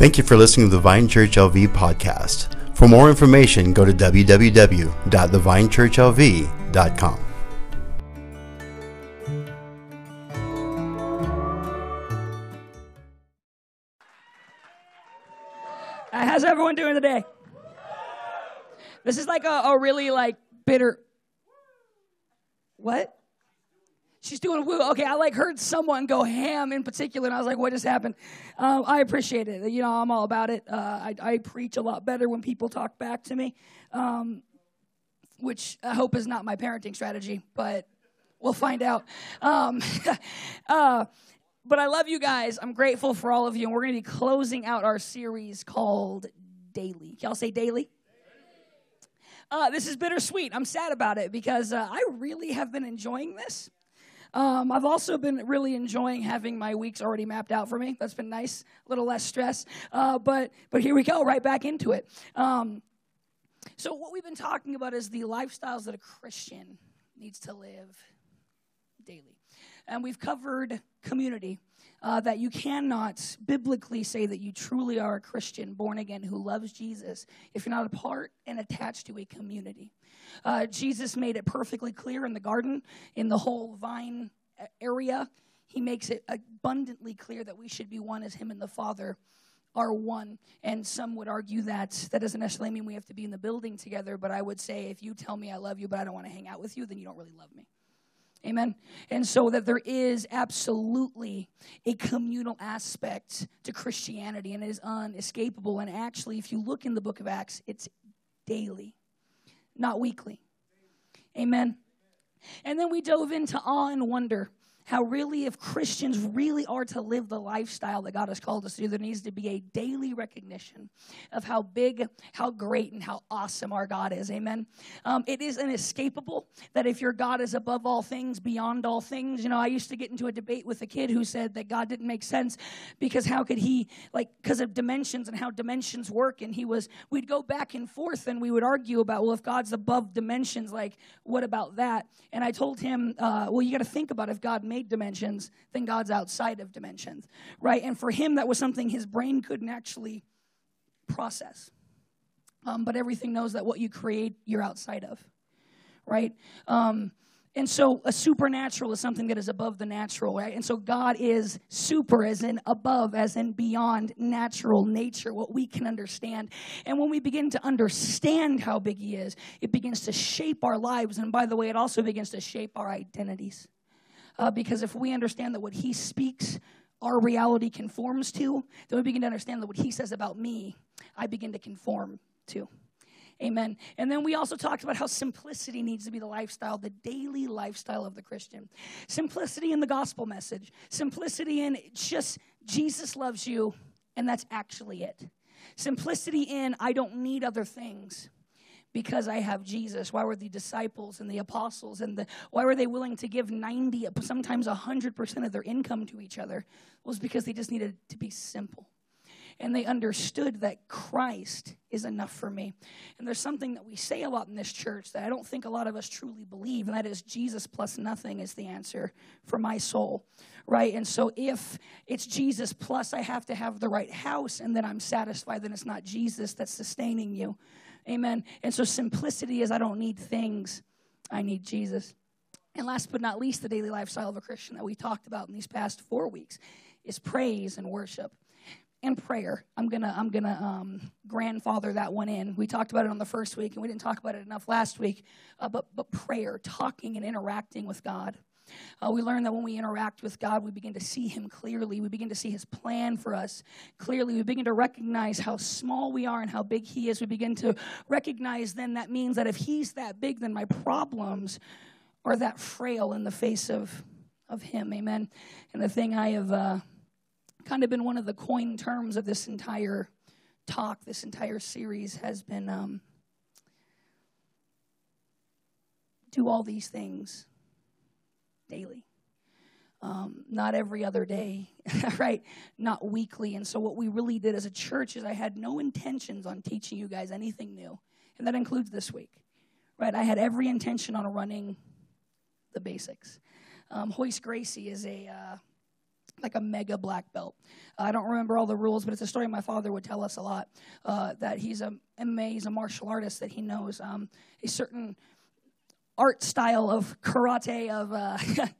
Thank you for listening to the Vine Church LV podcast. For more information, go to www.thevinechurchlv.com. Uh, How's everyone doing today? This is like a, a really like bitter. What? She's doing woo. Okay, I like heard someone go ham in particular, and I was like, "What just happened?" Um, I appreciate it. You know, I'm all about it. Uh, I, I preach a lot better when people talk back to me, um, which I hope is not my parenting strategy, but we'll find out. Um, uh, but I love you guys. I'm grateful for all of you, and we're going to be closing out our series called Daily. Y'all say Daily. Uh, this is bittersweet. I'm sad about it because uh, I really have been enjoying this. Um, I've also been really enjoying having my weeks already mapped out for me. That's been nice, a little less stress. Uh, but but here we go, right back into it. Um, so what we've been talking about is the lifestyles that a Christian needs to live daily, and we've covered community. Uh, that you cannot biblically say that you truly are a Christian, born again, who loves Jesus, if you're not a part and attached to a community. Uh, Jesus made it perfectly clear in the garden, in the whole vine area. He makes it abundantly clear that we should be one as Him and the Father are one. And some would argue that that doesn't necessarily mean we have to be in the building together, but I would say if you tell me I love you, but I don't want to hang out with you, then you don't really love me. Amen. And so that there is absolutely a communal aspect to Christianity and it is unescapable. And actually, if you look in the book of Acts, it's daily, not weekly. Amen. And then we dove into awe and wonder how really if christians really are to live the lifestyle that god has called us to there needs to be a daily recognition of how big how great and how awesome our god is. Amen? Um, it is inescapable that if your god is above all things beyond all things. You know i used to get into a debate with a kid who said that god didn't make sense because how could he like because of dimensions and how dimensions work. And he was we'd go back and forth and we would argue about well if god's above dimensions like what about that? And i told him uh, well you got to think about if god made dimensions, then God's outside of dimensions, right? And for him, that was something his brain couldn't actually process. Um, but everything knows that what you create, you're outside of, right? Um, and so a supernatural is something that is above the natural, right? And so God is super, as in above, as in beyond natural nature, what we can understand. And when we begin to understand how big He is, it begins to shape our lives. And by the way, it also begins to shape our identities. Uh, because if we understand that what he speaks, our reality conforms to, then we begin to understand that what he says about me, I begin to conform to. Amen. And then we also talked about how simplicity needs to be the lifestyle, the daily lifestyle of the Christian. Simplicity in the gospel message, simplicity in just Jesus loves you, and that's actually it. Simplicity in I don't need other things because I have Jesus. Why were the disciples and the apostles and the why were they willing to give 90 sometimes 100% of their income to each other? It was because they just needed to be simple. And they understood that Christ is enough for me. And there's something that we say a lot in this church that I don't think a lot of us truly believe, and that is Jesus plus nothing is the answer for my soul, right? And so if it's Jesus plus I have to have the right house and then I'm satisfied, then it's not Jesus that's sustaining you. Amen. And so simplicity is I don't need things, I need Jesus. And last but not least, the daily lifestyle of a Christian that we talked about in these past four weeks is praise and worship and prayer. I'm gonna I'm gonna um, grandfather that one in. We talked about it on the first week, and we didn't talk about it enough last week. Uh, but but prayer, talking and interacting with God. Uh, we learn that when we interact with God, we begin to see Him clearly. We begin to see His plan for us clearly. We begin to recognize how small we are and how big He is. We begin to recognize then that means that if He's that big, then my problems are that frail in the face of, of Him. Amen. And the thing I have uh, kind of been one of the coin terms of this entire talk, this entire series has been um, do all these things daily. Um, not every other day, right? Not weekly. And so, what we really did as a church is I had no intentions on teaching you guys anything new. And that includes this week, right? I had every intention on running the basics. Um, Royce Gracie is a uh, like a mega black belt. I don't remember all the rules, but it's a story my father would tell us a lot. Uh, that he's a MMA, he's a martial artist, that he knows um, a certain art style of karate, of uh,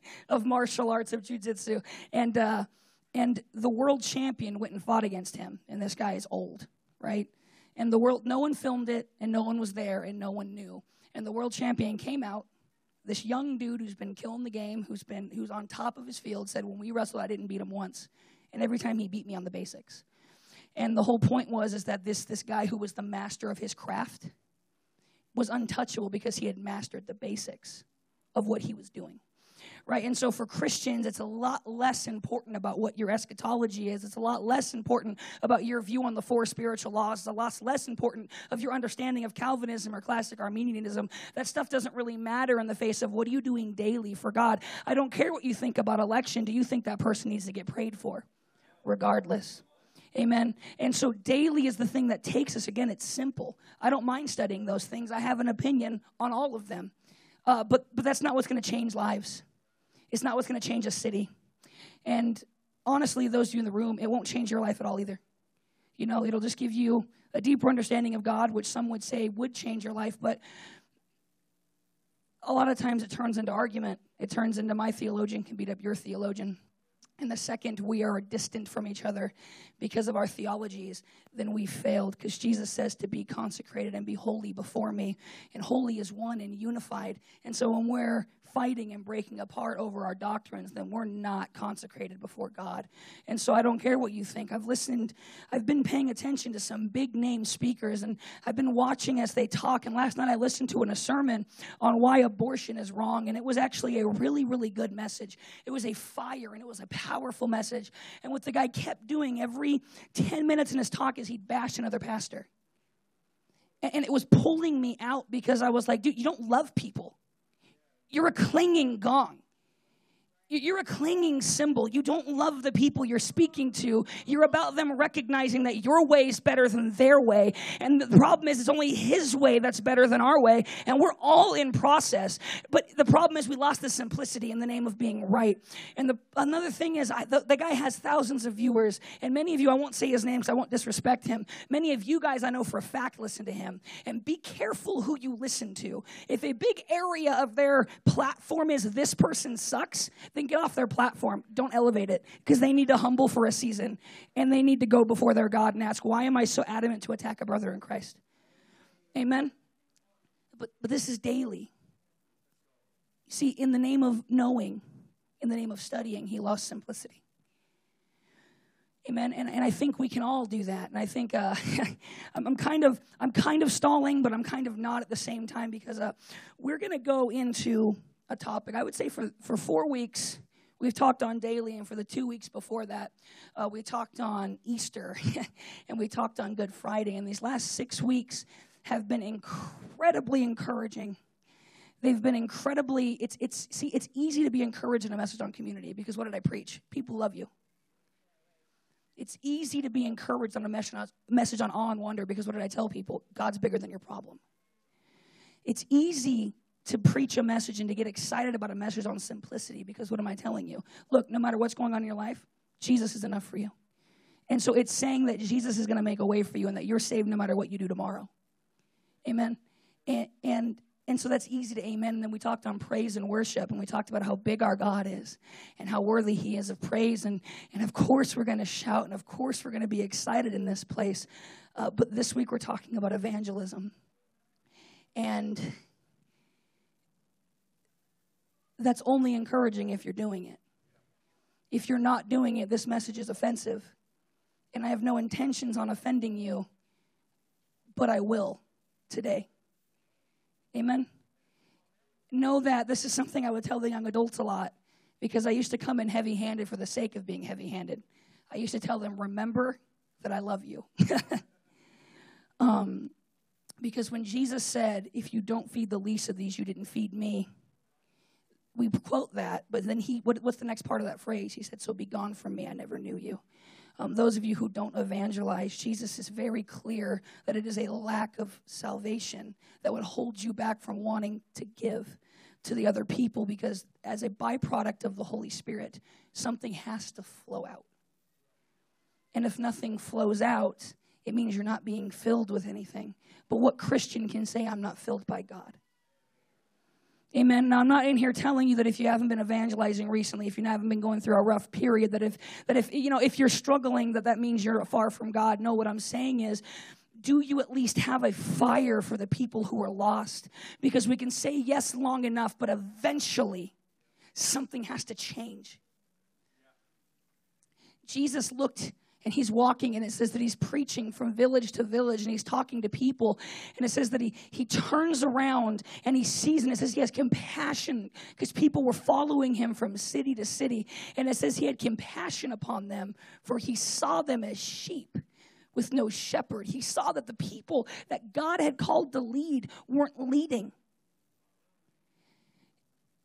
of martial arts, of jujitsu, and uh, and the world champion went and fought against him. And this guy is old, right? And the world, no one filmed it, and no one was there, and no one knew. And the world champion came out this young dude who's been killing the game, who's been who's on top of his field, said, "When we wrestled, I didn't beat him once, and every time he beat me on the basics." And the whole point was is that this this guy who was the master of his craft was untouchable because he had mastered the basics of what he was doing right? And so for Christians, it's a lot less important about what your eschatology is. It's a lot less important about your view on the four spiritual laws. It's a lot less important of your understanding of Calvinism or classic Arminianism. That stuff doesn't really matter in the face of what are you doing daily for God. I don't care what you think about election. Do you think that person needs to get prayed for? Regardless. Amen. And so daily is the thing that takes us. Again, it's simple. I don't mind studying those things. I have an opinion on all of them. Uh, but, but that's not what's going to change lives. It's not what's going to change a city. And honestly, those of you in the room, it won't change your life at all either. You know, it'll just give you a deeper understanding of God, which some would say would change your life, but a lot of times it turns into argument. It turns into my theologian can beat up your theologian. And the second we are distant from each other because of our theologies, then we failed. Because Jesus says to be consecrated and be holy before me. And holy is one and unified. And so when we're fighting and breaking apart over our doctrines, then we're not consecrated before God. And so I don't care what you think. I've listened, I've been paying attention to some big name speakers, and I've been watching as they talk. And last night I listened to in a sermon on why abortion is wrong, and it was actually a really, really good message. It was a fire, and it was a powerful message. And what the guy kept doing every 10 minutes in his talk is he'd bash another pastor. And it was pulling me out because I was like, dude, you don't love people. You're a clanging gong. You're a clinging cymbal. You don't love the people you're speaking to. You're about them recognizing that your way is better than their way. And the problem is, it's only his way that's better than our way. And we're all in process. But the problem is, we lost the simplicity in the name of being right. And the, another thing is, I, the, the, guy has thousands of viewers. And many of you, I won't say his name because I won't disrespect him. Many of you guys, I know for a fact, listen to him. And be careful who you listen to. If a big area of their platform is this person sucks, then get off their platform. Don't elevate it because they need to humble for a season and they need to go before their God and ask, Why am I so adamant to attack a brother in Christ? Amen? But, but this is daily. See, in the name of knowing, in the name of studying, he lost simplicity. Amen. And, and I think we can all do that. And I think uh, I'm, kind of I'm kind of stalling, but I'm kind of not at the same time because uh, we're going to go into a topic. I would say for, for four weeks, we've talked on daily, and for the two weeks before that, uh, we talked on Easter and we talked on Good Friday. And these last six weeks have been incredibly encouraging. They've been incredibly, it's, it's, see, it's easy to be encouraged in a message on community because what did I preach? People love you. It's easy to be encouraged on a message on awe and wonder because what did I tell people? God's bigger than your problem. It's easy to preach a message and to get excited about a message on simplicity because what am I telling you? Look, no matter what's going on in your life, Jesus is enough for you. And so it's saying that Jesus is going to make a way for you and that you're saved no matter what you do tomorrow. Amen. And, and and so that's easy to amen. And then we talked on praise and worship, and we talked about how big our God is and how worthy He is of praise. And, and of course, we're going to shout, and of course, we're going to be excited in this place. Uh, but this week, we're talking about evangelism. And that's only encouraging if you're doing it. If you're not doing it, this message is offensive. And I have no intentions on offending you, but I will today. Amen? Know that this is something I would tell the young adults a lot because I used to come in heavy handed for the sake of being heavy handed. I used to tell them, remember that I love you. um, because when Jesus said, if you don't feed the least of these, you didn't feed me, we quote that, but then he, what, what's the next part of that phrase? He said, So be gone from me, I never knew you. Um, those of you who don't evangelize, Jesus is very clear that it is a lack of salvation that would hold you back from wanting to give. to the other people because as a byproduct of the Holy Spirit, something has to flow out. And if nothing flows out, it means you're not being filled with anything. But what Christian can say, I'm not filled by God? Amen. Now I'm not in here telling you that if you haven't been evangelizing recently, if you haven't been going through a rough period, that if that if you know if you're struggling, that that means you're far from God. No, what I'm saying is do you at least have a fire for the people who are lost? Because we can say yes long enough, but eventually something has to change. Jesus looked and he's walking and it says that he's preaching from village to village and he's talking to people. And it says that he he turns around and he sees and it says he has compassion because people were following him from city to city. And it says he had compassion upon them for he saw them as sheep with no shepherd. He saw that the people that god had called to lead weren't leading.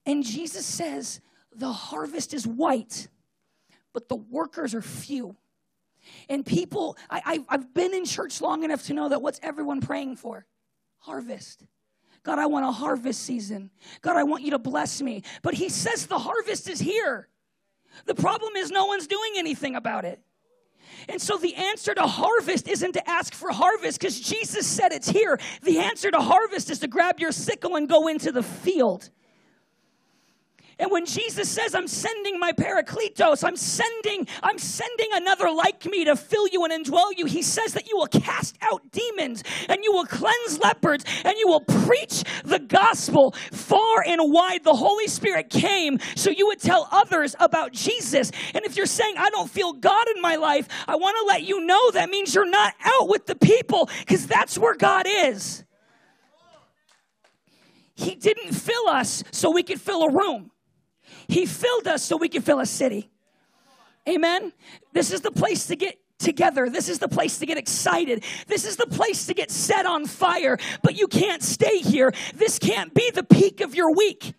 And jesus says the harvest is white but the workers are few and people, I, have been in church long enough to know that what's everyone praying for? Harvest. God, I want a harvest season. God, I want you to bless me. But He says the harvest is here. The problem is no one's doing anything about it. And so the answer to harvest isn't to ask for harvest because Jesus said it's here. The answer to harvest is to grab your sickle and go into the field. And when Jesus says, I'm sending my parakletos, I'm sending, I'm sending another like me to fill you and indwell you, he says that you will cast out demons and you will cleanse leopards and you will preach the gospel far and wide. The Holy Spirit came so you would tell others about Jesus. And if you're saying, I don't feel God in my life, I want to let you know that means you're not out with the people because that's where God is. He didn't fill us so we could fill a room. He filled us so we can fill a city. Amen. This is the place to get together. This is the place to get excited. This is the place to get set on fire. But you can't stay here. This can't be the peak of your week.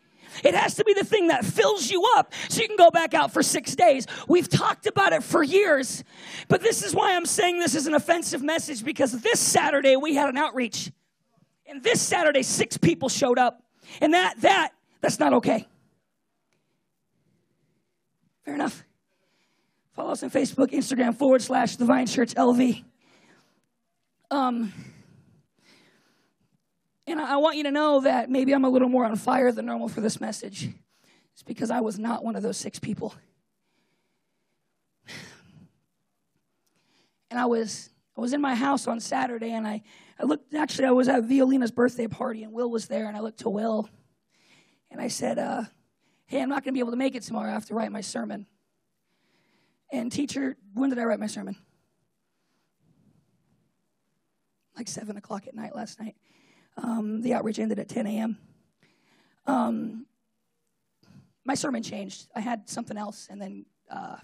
It has to be the thing that fills you up so you can go back out for six days. We've talked about it for years, but this is why I'm saying this is an offensive message because this Saturday we had an outreach. And this Saturday, six people showed up. And that, that, that's not okay. Fair enough. Follow us on Facebook, Instagram, forward slash Divine Church LV. Um, and I want you to know that maybe I'm a little more on fire than normal for this message. It's because I was not one of those six people. And I was I was in my house on Saturday and I, I looked actually I was at Violina's birthday party and Will was there and I looked to Will and I said, uh, hey, I'm not going to be able to make it tomorrow. I have to write my sermon. And teacher, when did I write my sermon? Like 7 o'clock at night last night. Um, the outreach ended at 10 a.m. Um, my sermon changed. I had something else, and then, uh,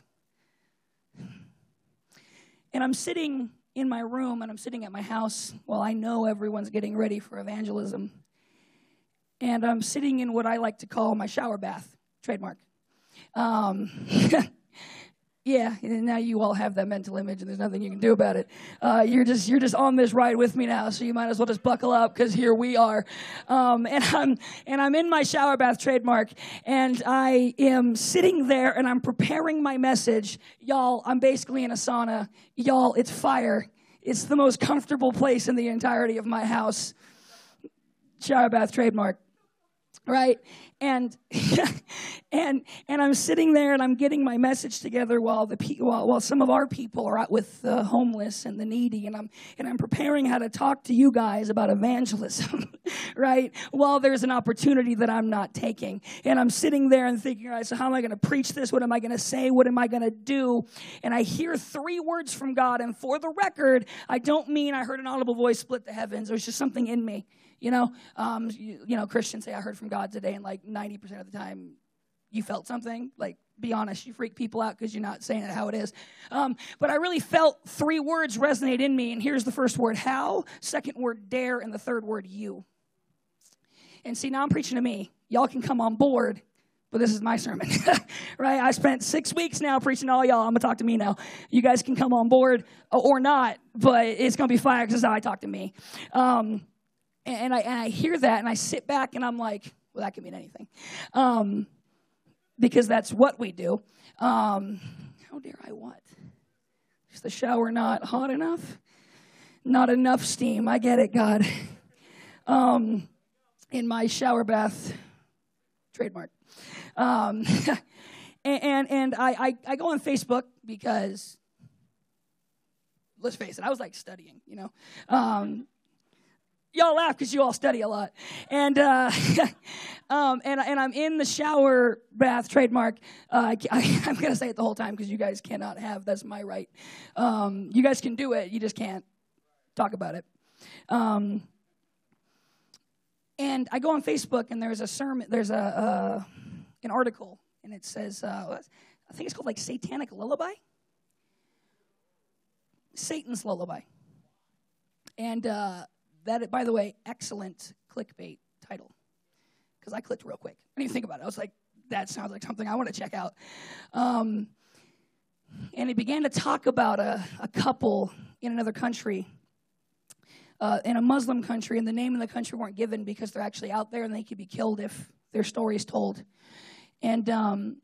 and I'm sitting in my room and I'm sitting at my house while I know everyone's getting ready for evangelism and I'm sitting in what I like to call my shower bath, trademark. Um, yeah, and now you all have that mental image, and there's nothing you can do about it. Uh, you're just you're just on this ride with me now, so you might as well just buckle up because here we are. Um, and I'm and I'm in my shower bath trademark, and I am sitting there and I'm preparing my message, y'all. I'm basically in a sauna, y'all. It's fire. It's the most comfortable place in the entirety of my house. Shower bath trademark right? And and and i'm sitting there and i'm getting my message together while the while, while some of our people are out with the homeless and the needy and i'm and i'm preparing how to talk to you guys about evangelism right? While there's an opportunity that i'm not taking. And i'm sitting there and thinking all right so how am i going to preach this? What am i going to say? What am i going to do? And i hear three words from god and for the record i don't mean i heard an audible voice split the heavens. Was just something in me you know, um, you, you know, Christians say, I heard from God today, and like 90% of the time, you felt something. Like, be honest, you freak people out because you're not saying it how it is. Um, but I really felt three words resonate in me, and here's the first word how, second word dare, and the third word you. And see, now I'm preaching to me. Y'all can come on board, but this is my sermon, right? I spent six weeks now preaching to all y'all. I'm gonna talk to me now. You guys can come on board or not, but it's gonna be fire because how I talk to me. Um, and I, and I hear that and I sit back and I'm like, Well, that can mean anything. Um, because that's what we do. Um, how dare I what? Is the shower not hot enough? Not enough steam. I get it, God. Um, in my shower bath, trademark. Um, and and, and I, I, I go on Facebook because let's face it, I was like studying, you know. Um, y'all laugh because you all study a lot. And, uh, um, and, and I'm in the shower bath trademark. Uh, I, am going to say it the whole time because you guys cannot have, that's my right. Um, you guys can do it, you just can't talk about it. Um, and I go on Facebook and there's a sermon, there's a, uh, an article and it says, uh, I think it's called like Satanic Lullaby. Satan's Lullaby. And uh, that, by the way, excellent clickbait title. Because I clicked real quick. I didn't even think about it. I was like, that sounds like something I want to check out. Um, and he began to talk about a, a couple in another country, uh, in a Muslim country, and the name of the country weren't given because they're actually out there and they could be killed if their story is told. And um,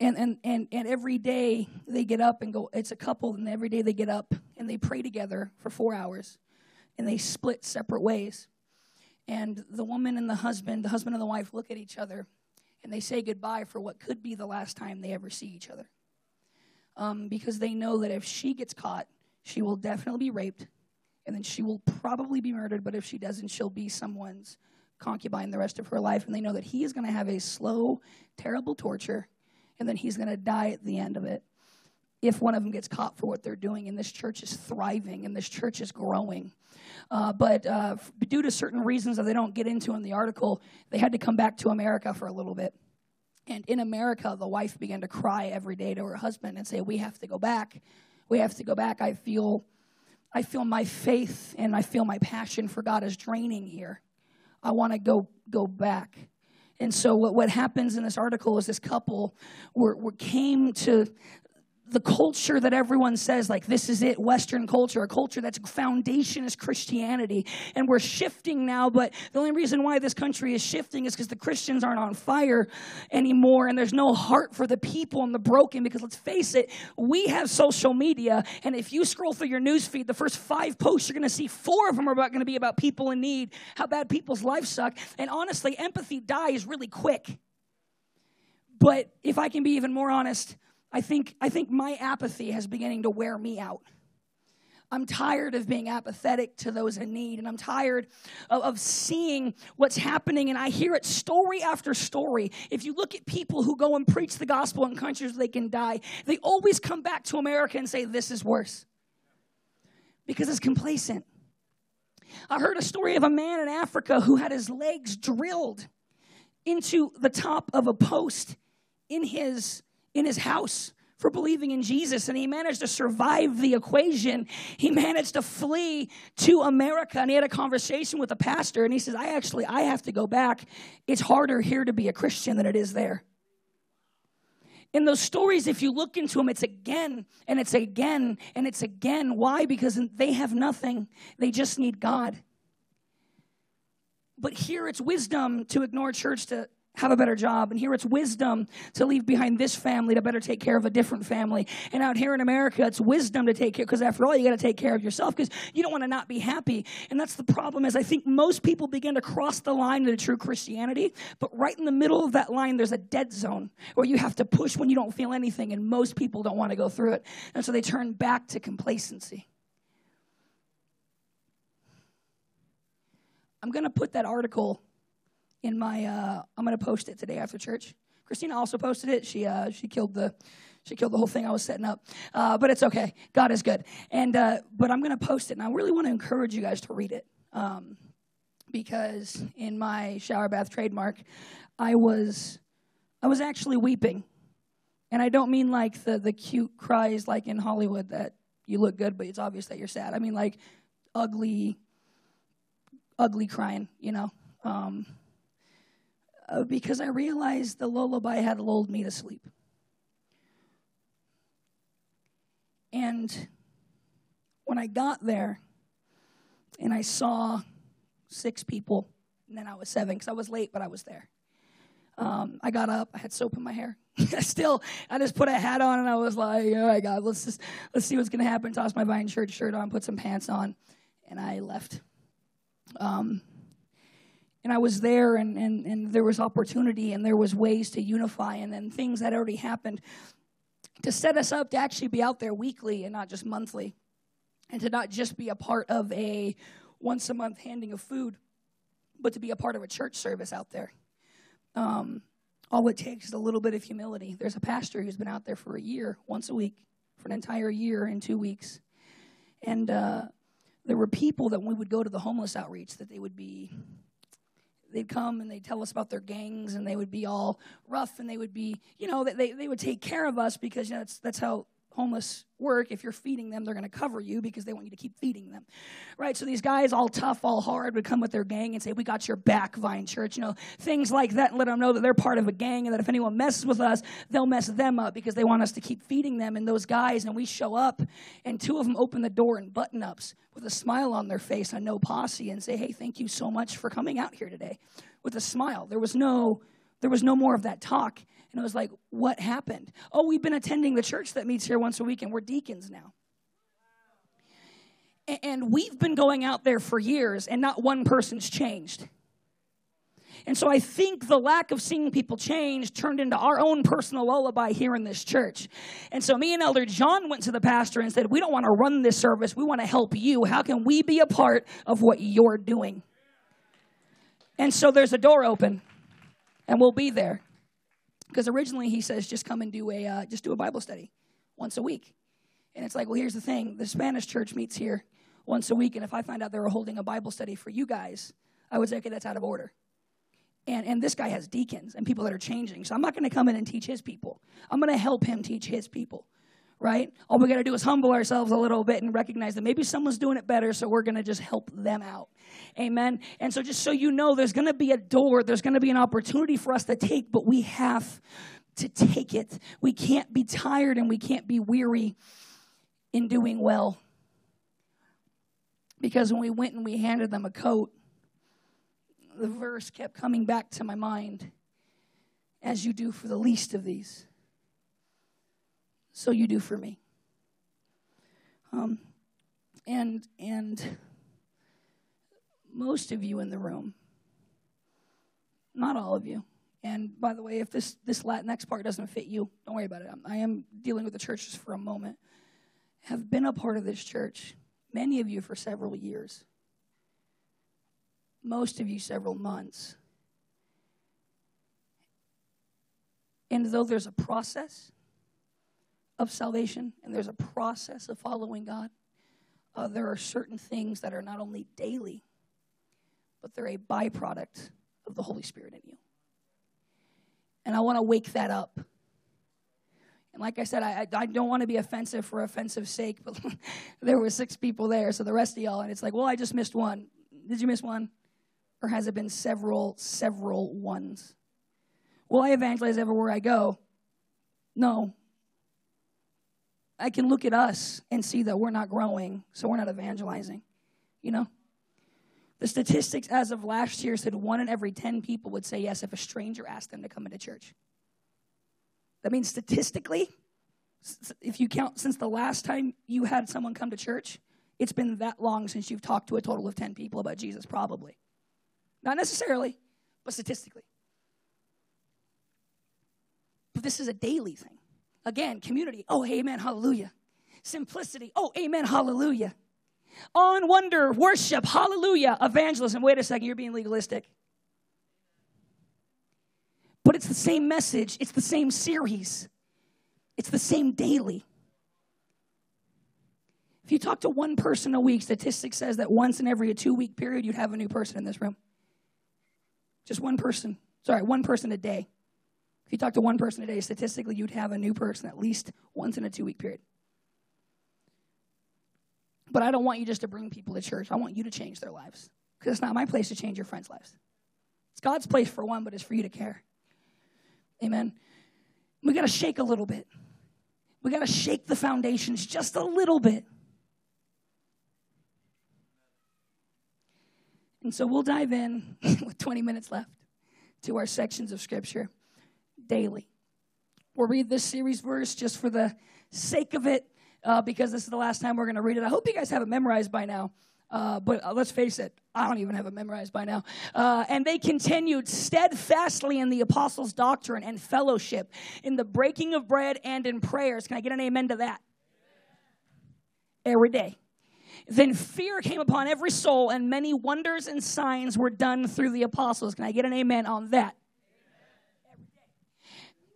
and, and, and, and every day they get up and go, it's a couple, and every day they get up and they pray together for four hours and they split separate ways. And the woman and the husband, the husband and the wife, look at each other and they say goodbye for what could be the last time they ever see each other. Um, because they know that if she gets caught, she will definitely be raped and then she will probably be murdered. But if she doesn't, she'll be someone's concubine the rest of her life. And they know that he is going to have a slow, terrible torture and then he's going to die at the end of it if one of them gets caught for what they're doing. And this church is thriving and this church is growing. Uh, but uh, due to certain reasons that they don't get into in the article, they had to come back to America for a little bit. And in America, the wife began to cry every day to her husband and say, "We have to go back. We have to go back. I feel, I feel my faith and I feel my passion for God is draining here. I want to go go back." And so what, what happens in this article is this couple were, were came to the culture that everyone says like this is it western culture a culture that's foundation is christianity. And we're shifting now but the only reason why this country is shifting is because the christians aren't on fire anymore and there's no heart for the people and the broken because let's face it we have social media and if you scroll through your news feed the first five posts you're going to see four of them are going to be about people in need how bad people's lives suck. And honestly empathy dies really quick. But if i can be even more honest I think, I think my apathy has beginning to wear me out. I'm tired of being apathetic to those in need, and I'm tired of, of, seeing what's happening, and I hear it story after story. If you look at people who go and preach the gospel in countries they can die, they always come back to America and say, This is worse. Because it's complacent. I heard a story of a man in Africa who had his legs drilled into the top of a post in his in his house for believing in Jesus and he managed to survive the equation. He managed to flee to America and he had a conversation with a pastor and he says, I actually I have to go back. It's harder here to be a Christian than it is there. In those stories, if you look into them, it's again and it's again and it's again. Why? Because they have nothing. They just need God. But here it's wisdom to ignore church to have a better job. And here it's wisdom to leave behind this family to better take care of a different family. And out here in America, it's wisdom to take care, because after all, you got to take care of yourself because you don't want to not be happy. And that's the problem is I think most people begin to cross the line into true Christianity, but right in the middle of that line, there's a dead zone where you have to push when you don't feel anything. And most people don't want to go through it. And so they turn back to complacency. I'm going to put that article in my uh, I'm going to post it today after church. Christina also posted it. She uh, she killed the she killed the whole thing I was setting up, uh, but it's okay. God is good. And uh, but I'm going to post it, and I really want to encourage you guys to read it um, because in my shower bath trademark, I was I was actually weeping, and I don't mean like the the cute cries like in Hollywood that you look good, but it's obvious that you're sad. I mean like ugly, ugly crying. You know. Um, uh, because I realized the lullaby had lulled me to sleep. And when I got there and I saw six people and then I was seven because I was late, but I was there. Um, I got up. I had soap in my hair. Still, I just put a hat on and I was like, "Oh my God, let's just let's see what's gonna happen." Toss my Vine Church shirt on, put some pants on, and I left. Um, and I was there, and, and and there was opportunity, and there was ways to unify, and then things that already happened to set us up to actually be out there weekly and not just monthly, and to not just be a part of a once a month handing of food, but to be a part of a church service out there. Um, all it takes is a little bit of humility. There's a pastor who's been out there for a year, once a week, for an entire year in two weeks. And uh, there were people that when we would go to the homeless outreach that they would be they'd come and they'd tell us about their gangs and they would be all rough and they would be you know they, they would take care of us because you know, that's, that's how homeless work if you're feeding them they're going to cover you because they want you to keep feeding them. Right so these guys all tough all hard would come with their gang and say we got your back vine church you know things like that and let them know that they're part of a gang and that if anyone messes with us they'll mess them up because they want us to keep feeding them. And those guys and we show up and two of them open the door in button ups with a smile on their face and no posse and say hey thank you so much for coming out here today with a smile. There was no there was no more of that talk and it was like, what happened? Oh, we've been attending the church that meets here once a week, and we're deacons now. And we've been going out there for years, and not one person's changed. And so I think the lack of seeing people change turned into our own personal lullaby here in this church. And so me and Elder John went to the pastor and said, We don't want to run this service. We want to help you. How can we be a part of what you're doing? And so there's a door open, and we'll be there. Because originally he says just come and do a uh, just do a Bible study once a week, and it's like, well, here's the thing: the Spanish church meets here once a week, and if I find out they were holding a Bible study for you guys, I would say, okay, that's out of order. And, and this guy has deacons and people that are changing. So I'm not going to come in and teach his people. I'm going to help him teach his people right? All we got to do is humble ourselves a little bit and recognize that maybe someone's doing it better, so we're going to just help them out. Amen. And so, just so you know, there's going to be a door, there's going to be an opportunity for us to take, but we have to take it. We can't be tired and we can't be weary in doing well. Because when we went and we handed them a coat, the verse kept coming back to my mind as you do for the least of these so you do for me. Um, and and most of you in the room, not all of you. And by the way, if this this next part doesn't fit you, don't worry about it. I am dealing with the churches for a moment. Have been a part of this church, many of you for several years. Most of you several months. And though there's a process, of salvation and there's a process of following God, uh, there are certain things that are not only daily, but they're a byproduct of the Holy Spirit in you. And I want to wake that up. And like I said, I, I don't want to be offensive for offensive sake, but there were six people there, so the rest of y'all, and it's like, well, I just missed one. Did you miss one? Or has it been several, several ones? Will I evangelize everywhere I go? No, I can look at us and see that we're not growing, so we're not evangelizing. You know? The statistics as of last year said one in every 10 people would say yes if a stranger asked them to come into church. That means statistically, if you count since the last time you had someone come to church, it's been that long since you've talked to a total of 10 people about Jesus, probably. Not necessarily, but statistically. But this is a daily thing. Again, community. Oh, amen, hallelujah. Simplicity. Oh, amen, hallelujah. On wonder, worship, hallelujah. Evangelism. Wait a second, you're being legalistic. But it's the same message, it's the same series, it's the same daily. If you talk to one person a week, statistics says that once in every two week period, you'd have a new person in this room. Just one person. Sorry, one person a day. If you talk to one person a day, statistically, you'd have a new person at least once in a two week period. But I don't want you just to bring people to church. I want you to change their lives. Because it's not my place to change your friends' lives. It's God's place for one, but it's for you to care. Amen. We got to shake a little bit. We got to shake the foundations just a little bit. And so we'll dive in with 20 minutes left to our sections of Scripture daily. We'll read this series verse just for the sake of it, uh, because this is the last time we're going to read it. I hope you guys have it memorized by now. Uh, but uh, let's face it, I don't even have it memorized by now. Uh, and they continued steadfastly in the apostles' doctrine and fellowship, in the breaking of bread and in prayers. Can I get an amen to that? Every day. Then fear came upon every soul, and many wonders and signs were done through the apostles. Can I get an amen on that?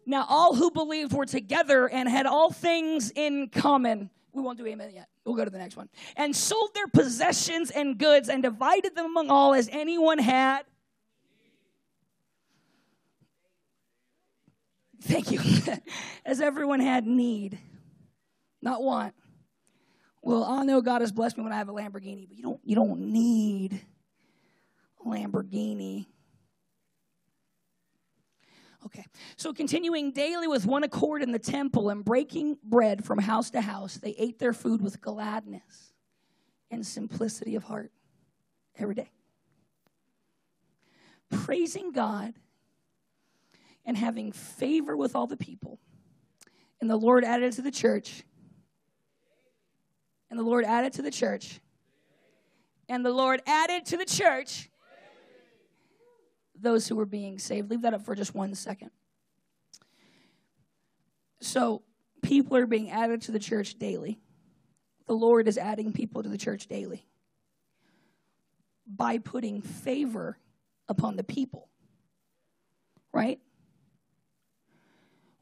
Now, all who believed were together and had all things in common. We won't do amen yet. We'll go to the next one. And sold their possessions and goods and divided them among all as anyone had. Thank you. as everyone had need, not want. Well, I know God has blessed me when I have a Lamborghini, but you don't you don't need a Lamborghini. Okay. So continuing daily with one accord in the temple and breaking bread from house to house, they ate their food with gladness and simplicity of heart every day. Praising God and having favor with all the people. And the Lord added to the church. And the Lord added to the church. And the Lord added to the church those who were being saved. Leave that up for just one second. So, people are being added to the church daily. The Lord is adding people to the church daily by putting favor upon the people. Right?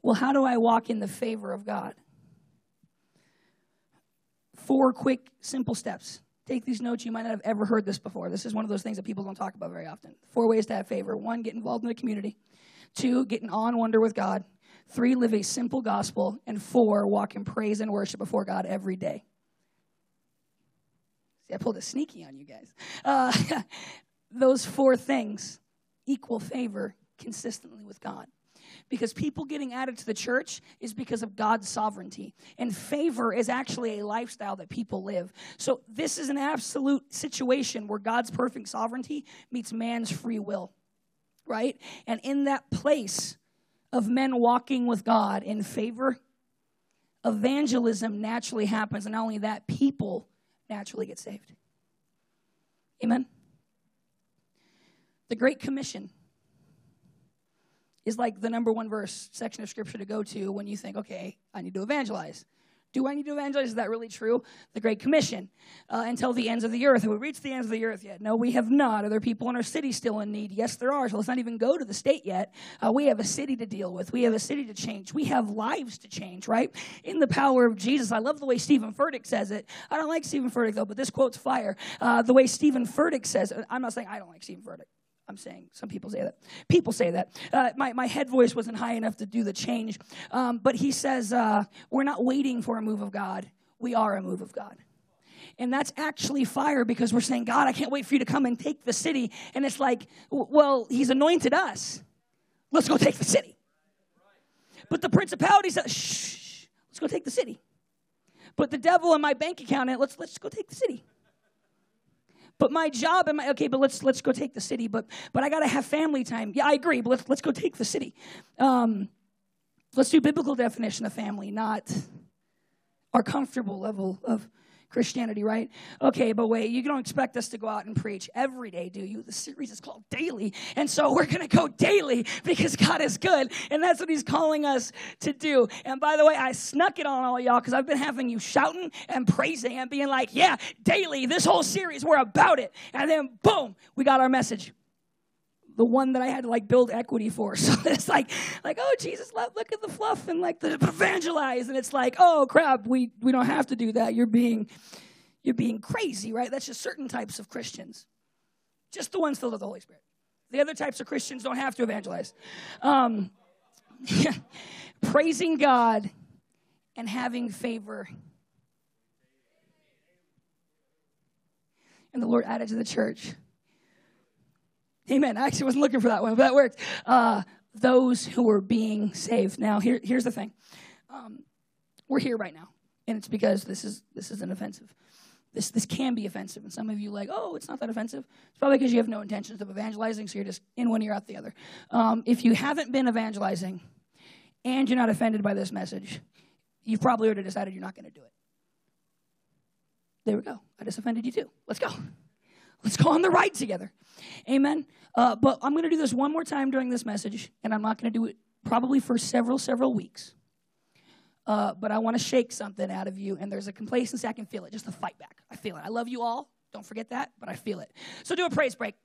Well, how do I walk in the favor of God? Four quick, simple steps take these notes. You might not have ever heard this before. This is one of those things that people don't talk about very often. Four ways to have favor one, get involved in the community. Two, get in awe and wonder with God. Three, live a simple gospel. And four, walk in praise and worship before God every day. See, I pulled a sneaky on you guys. Uh, those four things equal favor consistently with God because people getting added to the church is because of God's sovereignty. And favor is actually a lifestyle that people live. So this is an absolute situation where God's perfect sovereignty meets man's free will, right? And in that place of men walking with God in favor, evangelism naturally happens. And not only that, people naturally get saved. Amen. The Great Commission is like the number one verse section of scripture to go to when you think, okay, I need to evangelize. Do I need to evangelize? Is that really true? The Great Commission uh, until the ends of the earth. Have we reached the ends of the earth yet? No, we have not. Are there people in our city still in need? Yes, there are. So let's not even go to the state yet. Uh, we have a city to deal with. We have a city to change. We have lives to change, right? In the power of Jesus. I love the way Stephen Furtick says it. I don't like Stephen Furtick, though, but this quote's fire. Uh, the way Stephen Furtick says it. I'm not saying I don't like Stephen Furtick. I'm saying some people say that. People say that. Uh, my, my head voice wasn't high enough to do the change. Um, but he says, uh, We're not waiting for a move of God, we are a move of God. And that's actually fire because we're saying, God, I can't wait for you to come and take the city. And it's like, well, he's anointed us. Let's go take the city. But the principality says, shh, let's go take the city. Put the devil in my bank account let's, let's go take the city. But my job and my okay, but let's let's go take the city. But but I gotta have family time. Yeah, I agree. But let's let's go take the city. Um, let's do biblical definition of family, not our comfortable level of Christianity, right? Okay, but wait, you don't expect us to go out and preach every day, do you? The series is called Daily. And so we're going to go daily because God is good. And that's what He's calling us to do. And by the way, I snuck it on all y'all because I've been having you shouting and praising and being like, yeah, daily, this whole series, we're about it. And then boom, we got our message the one that I had to like build equity for. So it's like, like, oh Jesus, look at the fluff and like the evangelize, and it's like, oh crap, we we don't have to do that. You're being, you're being crazy, right? That's just certain types of Christians, just the ones filled with the Holy Spirit. The other types of Christians don't have to evangelize. Um, praising God and having favor. And the Lord added to the church Amen. I actually wasn't looking for that one, but that worked. Uh, those who were being saved. Now, here, here's the thing. Um, we're here right now, and it's because this is this is an offensive. this, this can be offensive. And some of you like, oh, it's not that offensive. It's probably because you have no intentions of evangelizing, so you're just in one ear out the other. Um, if you haven't been evangelizing and you're not offended by this message, you've probably already decided you're not going to do it. There we go. I just offended you too. Let's go. Let's go on the ride together. Amen. Uh, but I'm going to do this one more time during this message, and I'm not going to do it probably for several, several weeks. Uh, but I want to shake something out of you, and there's a complacency. I can feel it, just a fight back. I feel it. I love you all. Don't forget that, but I feel it. So do a praise break.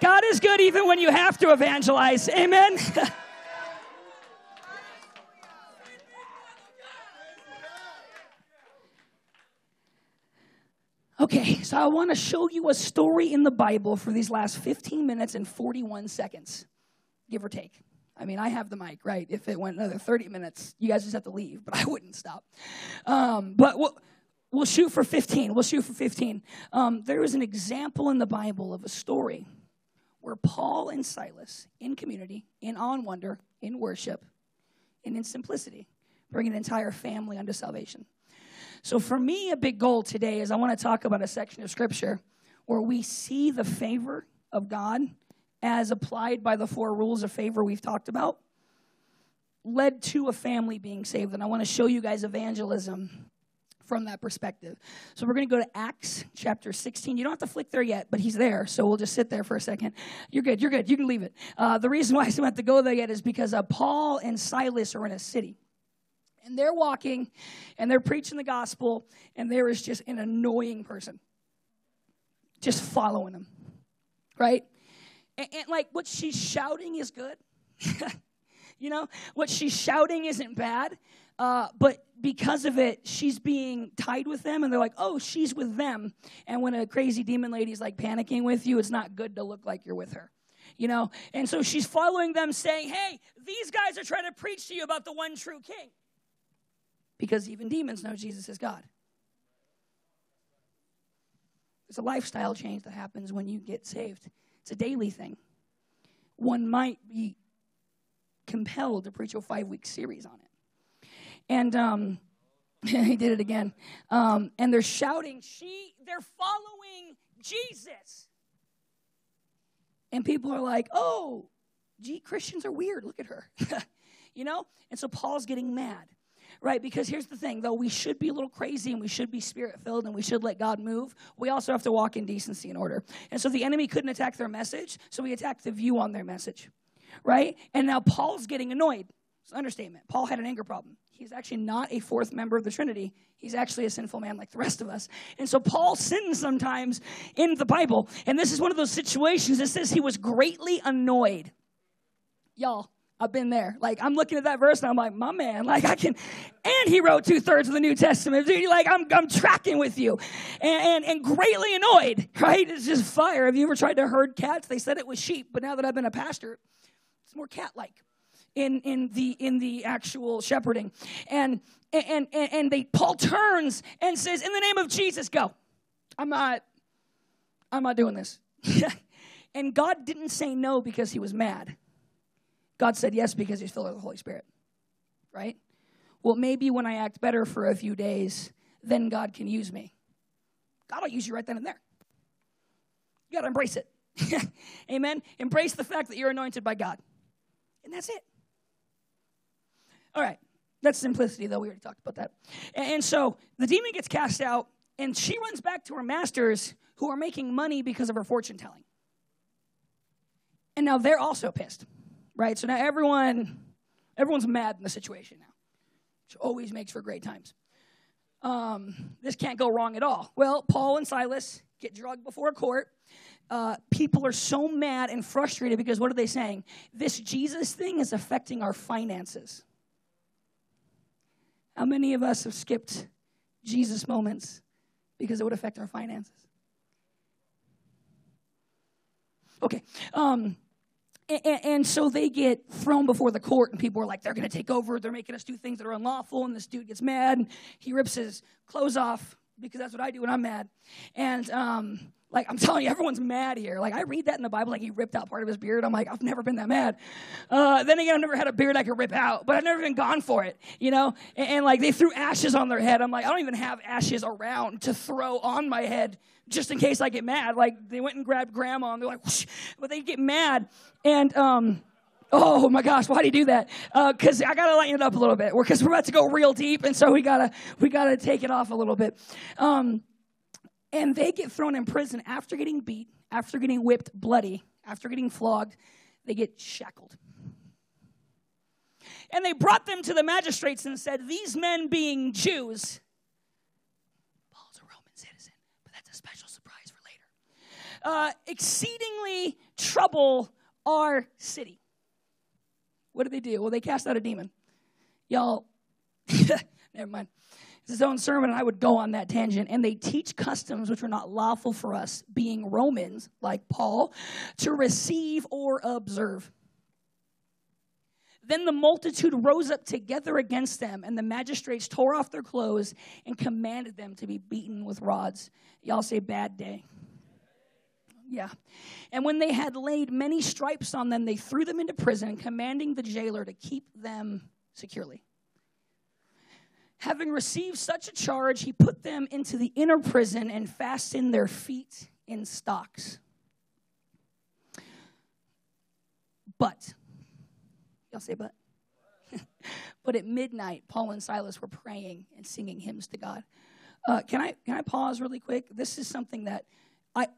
God is good even when you have to evangelize. Amen. Okay, so I want to show you a story in the Bible for these last 15 minutes and 41 seconds, give or take. I mean, I have the mic, right? If it went another 30 minutes, you guys just have to leave, but I wouldn't stop. Um, but we'll, we'll, shoot for 15. We'll shoot for 15. Um, there is an example in the Bible of a story where Paul and Silas, in community, in and wonder, in worship, and in simplicity, bring an entire family unto salvation. So, for me, a big goal today is I want to talk about a section of scripture where we see the favor of God as applied by the four rules of favor we've talked about, led to a family being saved. And I want to show you guys evangelism from that perspective. So we're going to go to Acts chapter 16. You don't have to flick there yet, but he's there. So we'll just sit there for a second. You're good. You're good. You can leave it. Uh, the reason why I don't have to go there yet is because uh, Paul and Silas are in a city and they're walking and they're preaching the gospel, and there is just an annoying person just following them, right? And, and like what she's shouting is good. you know, what she's shouting isn't bad, uh, but because of it, she's being tied with them, and they're like, oh, she's with them. And when a crazy demon lady's like panicking with you, it's not good to look like you're with her you know? And so she's following them saying, hey, these guys are trying to preach to you about the one true king because even demons know Jesus is God. There's a lifestyle change that happens when you get saved, it's a daily thing. One might be compelled to preach a five week series on it. And um, he did it again. Um, and they're shouting, she, they're following Jesus. And people are like, oh, gee, Christians are weird. Look at her. you know? And so Paul's getting mad right? Because here's the thing, though we should be a little crazy and we should be spirit filled and we should let God move, we also have to walk in decency and order. And so the enemy couldn't attack their message, so we attacked the view on their message, right? And now Paul's getting annoyed. It's an understatement. Paul had an anger problem. He's actually not a fourth member of the Trinity. He's actually a sinful man like the rest of us. And so Paul sins sometimes in the Bible. And this is one of those situations that says he was greatly annoyed. Y'all, I've been there. Like I'm looking at that verse and I'm like, my man, like I can, and he wrote two thirds of the New Testament. Dude, like I'm, I'm tracking with you, and, and and greatly annoyed. Right? It's just fire. Have you ever tried to herd cats? They said it was sheep, but now that I've been a pastor, it's more cat-like in in the in the actual shepherding. And and and, and they Paul turns and says, "In the name of Jesus, go." I'm not. I'm not doing this. and God didn't say no because he was mad. God said yes because he's filled with the Holy Spirit, right? Well, maybe when I act better for a few days, then God can use me. God will use you right then and there. You got to embrace it. Amen. Embrace the fact that you're anointed by God. And that's it. All right. That's simplicity, though. We already talked about that. And so the demon gets cast out, and she runs back to her masters who are making money because of her fortune telling. And now they're also pissed right? So now everyone, everyone's mad in the situation now, which always makes for great times. Um, this can't go wrong at all. Well, Paul and Silas get drugged before court. Uh, people are so mad and frustrated because what are they saying? This Jesus thing is affecting our finances. How many of us have skipped Jesus moments because it would affect our finances? Okay. Um, and, and, so they get thrown before the court, and people are like, they're going to take over. They're making us do things that are unlawful. And this dude gets mad, and he rips his clothes off because that's what I do when I'm mad. And um, Like I'm telling you, everyone's mad here. Like I read that in the Bible, like he ripped out part of his beard. I'm like, I've never been that mad. Uh, then again, I've never had a beard I could rip out, but I've never been gone for it, you know. And, and like they threw ashes on their head. I'm like, I don't even have ashes around to throw on my head just in case I get mad. Like they went and grabbed grandma and they're like, Whoosh, but they get mad and um. Oh my gosh, why do you do that? Because uh, I gotta lighten it up a little bit. Because we're about to go real deep, and so we gotta we gotta take it off a little bit. Um, and they get thrown in prison after getting beat, after getting whipped bloody, after getting flogged. They get shackled. And they brought them to the magistrates and said, These men being Jews, Paul's a Roman citizen, but that's a special surprise for later, uh, exceedingly trouble our city. What did they do? Well, they cast out a demon. Y'all, never mind It's his own sermon, and I would go on that tangent. And they teach customs which are not lawful for us, being Romans, like Paul, to receive or observe. Then the multitude rose up together against them, and the magistrates tore off their clothes and commanded them to be beaten with rods. Y'all say, bad day. Yeah. And when they had laid many stripes on them, they threw them into prison, commanding the jailer to keep them securely. Having received such a charge, he put them into the inner prison and fastened their feet in stocks. But, y'all say but? but at midnight, Paul and Silas were praying and singing hymns to God. Uh, can I can I pause really quick? This is something that I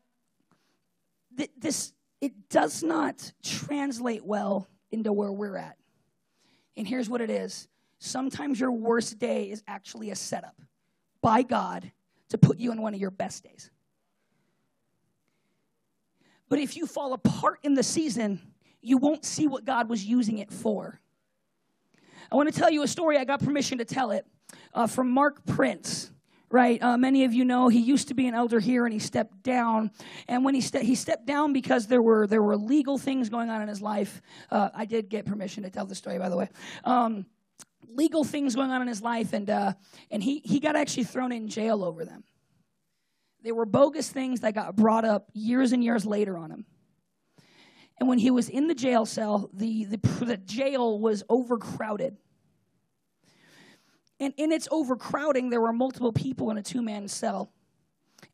th- this it does not translate well into where we're at. And here's what it is sometimes your worst day is actually a setup by God to put you in one of your best days. But if you fall apart in the season, you won't see what God was using it for. I want to tell you a story. I got permission to tell it uh, from Mark Prince. Right, uh, many of you know he used to be an elder here, and he stepped down. And when he ste- he stepped down because there were there were legal things going on in his life. Uh, I did get permission to tell the story, by the way. Um, legal things going on in his life, and, uh, and he, he got actually thrown in jail over them. They were bogus things that got brought up years and years later on him. And when he was in the jail cell, the, the, the jail was overcrowded. And in its overcrowding, there were multiple people in a two man cell.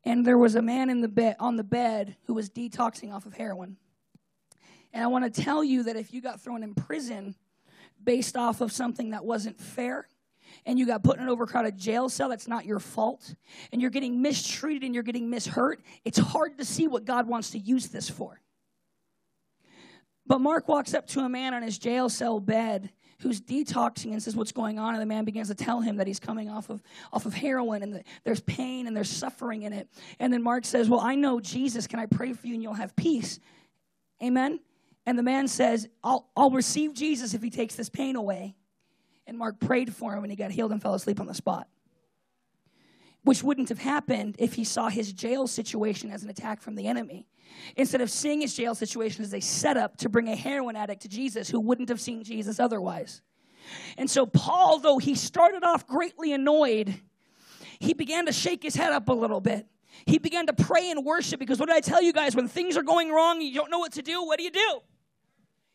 And there was a man in the on the bed who was detoxing off of heroin. And I want to tell you that if you got thrown in prison, based off of something that wasn't fair and you got put in an overcrowded jail cell that's not your fault and you're getting mistreated and you're getting mishurt it's hard to see what god wants to use this for but mark walks up to a man on his jail cell bed who's detoxing and says what's going on? And the man begins to tell him that he's coming off of off of heroin and the, there's pain and there's suffering in it. And then mark says well i know jesus. Can i pray for you and you'll have peace? Amen? And the man says, I'll, I'll receive Jesus if he takes this pain away. And Mark prayed for him and he got healed and fell asleep on the spot. Which wouldn't have happened if he saw his jail situation as an attack from the enemy. Instead of seeing his jail situation as a setup to bring a heroin addict to Jesus who wouldn't have seen Jesus otherwise. And so, Paul, though he started off greatly annoyed, he began to shake his head up a little bit. He began to pray and worship because what did I tell you guys? When things are going wrong, you don't know what to do, what do you do?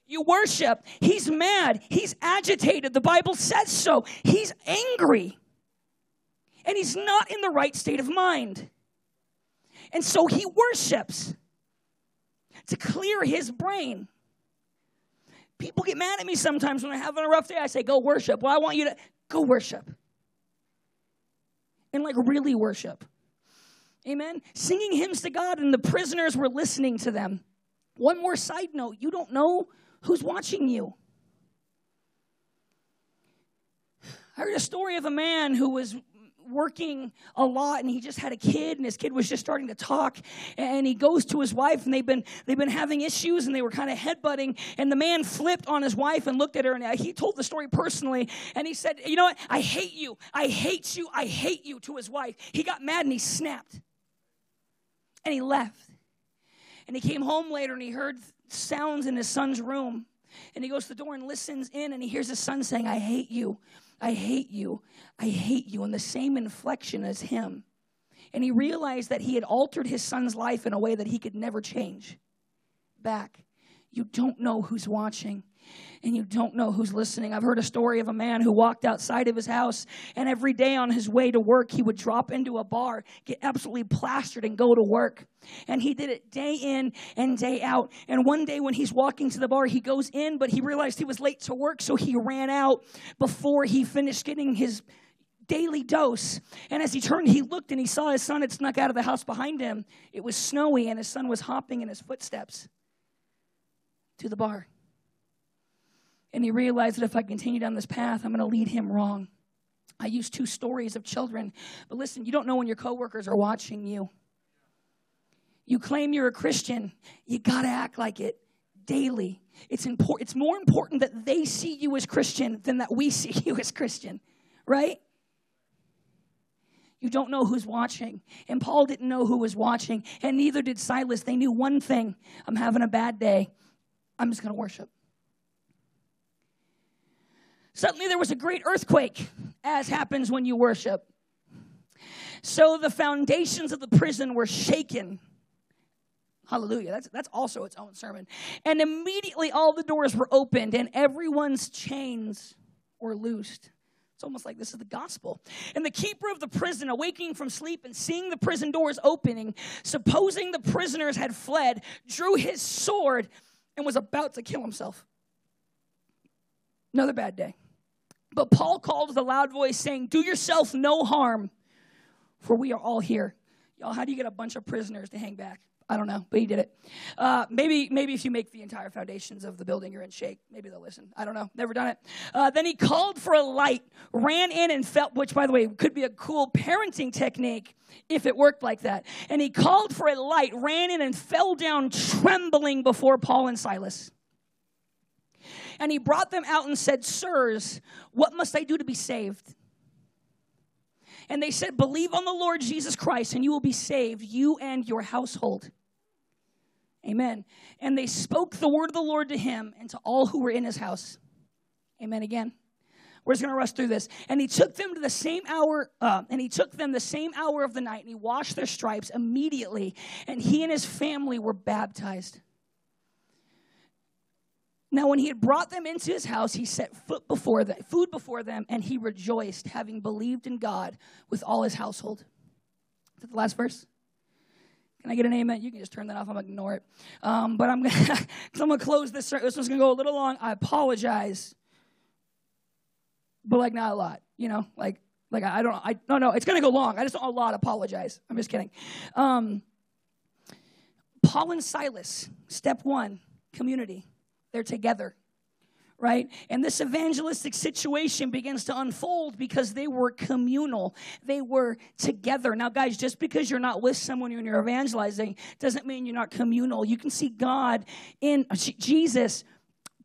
You worship. He's mad. He's agitated. The Bible says so. He's angry. And he's not in the right state of mind. And so he worships to clear his brain. People get mad at me sometimes when I'm having a rough day. I say, Go worship. Well, I want you to go worship. And like really worship. Amen. Singing hymns to God, and the prisoners were listening to them. One more side note you don't know Who's watching you? I heard a story of a man who was working a lot and he just had a kid and his kid was just starting to talk and he goes to his wife and they've been they've been having issues and they were kind of headbutting and the man flipped on his wife and looked at her and he told the story personally and he said you know what i hate you i hate you i hate you to his wife he got mad and he snapped and he left and he came home later and he heard sounds in his son's room. And he goes to the door and listens in, and he hears his son saying, I hate you. I hate you. I hate you. In the same inflection as him. And he realized that he had altered his son's life in a way that he could never change back. You don't know who's watching and you don't know who's listening. I've heard a story of a man who walked outside of his house, and every day on his way to work, he would drop into a bar, get absolutely plastered, and go to work. And he did it day in and day out. And one day when he's walking to the bar, he goes in, but he realized he was late to work, so he ran out before he finished getting his daily dose. And as he turned, he looked and he saw his son had snuck out of the house behind him. It was snowy, and his son was hopping in his footsteps to the bar. And he realized that if I continue down this path, I'm going to lead him wrong. I use two stories of children. But listen, you don't know when your coworkers are watching you. You claim you're a Christian, you got to act like it daily. It's important it's more important that they see you as Christian than that we see you as Christian, right? You don't know who's watching. And Paul didn't know who was watching, and neither did Silas. They knew one thing I'm having a bad day. I'm just going to worship. Suddenly there was a great earthquake, as happens when you worship. So the foundations of the prison were shaken. Hallelujah. That's, that's also its own sermon. And immediately all the doors were opened and everyone's chains were loosed. It's almost like this is the gospel. And the keeper of the prison, awaking from sleep and seeing the prison doors opening, supposing the prisoners had fled, drew his sword and was about to kill himself. Another bad day. But Paul called with a loud voice, saying, Do yourself no harm, for we are all here. Y'all, how do you get a bunch of prisoners to hang back? I don't know, but he did it. Uh, maybe, maybe if you make the entire foundations of the building, you're in shake. Maybe they'll listen. I don't know. Never done it. Uh, then he called for a light, ran in and felt, which, by the way, could be a cool parenting technique if it worked like that. And he called for a light, ran in and fell down trembling before Paul and Silas. And he brought them out and said, Sirs, what must I do to be saved? And they said, Believe on the Lord Jesus Christ, and you will be saved, you and your household. Amen. And they spoke the word of the Lord to him and to all who were in his house. Amen again. We're just going to rush through this. And he took them to the same hour, uh, and he took them the same hour of the night, and he washed their stripes immediately, and he and his family were baptized. Now, when he had brought them into his house, he set foot before them, food before them, and he rejoiced, having believed in God with all his household. Is that the last verse? Can I get an amen? You can just turn that off. I'm gonna ignore it. Um, but I'm gonna, close this. This one's gonna go a little long. I apologize, but like not a lot. You know, like like I, don't. I no no. It's gonna go long. I just don't a lot. Apologize. I'm just kidding. Um, Paul and Silas. Step one. Community. They're together, right? And this evangelistic situation begins to unfold because they were communal. They were together. Now, guys, just because you're not with someone when you're evangelizing doesn't mean you're not communal. You can see God in uh, Jesus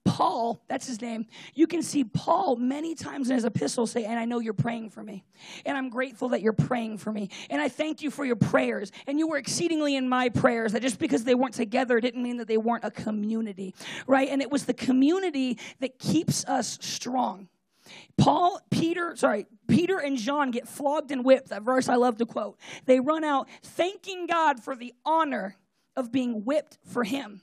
Paul, that's his name, you can see Paul many times in his epistles say, And I know you're praying for me. And I'm grateful that you're praying for me. And I thank you for your prayers. And you were exceedingly in my prayers. That just because they weren't together didn't mean that they weren't a community, right? And it was the community that keeps us strong. Paul, Peter, sorry, Peter and John get flogged and whipped. That verse I love to quote. They run out thanking God for the honor of being whipped for him.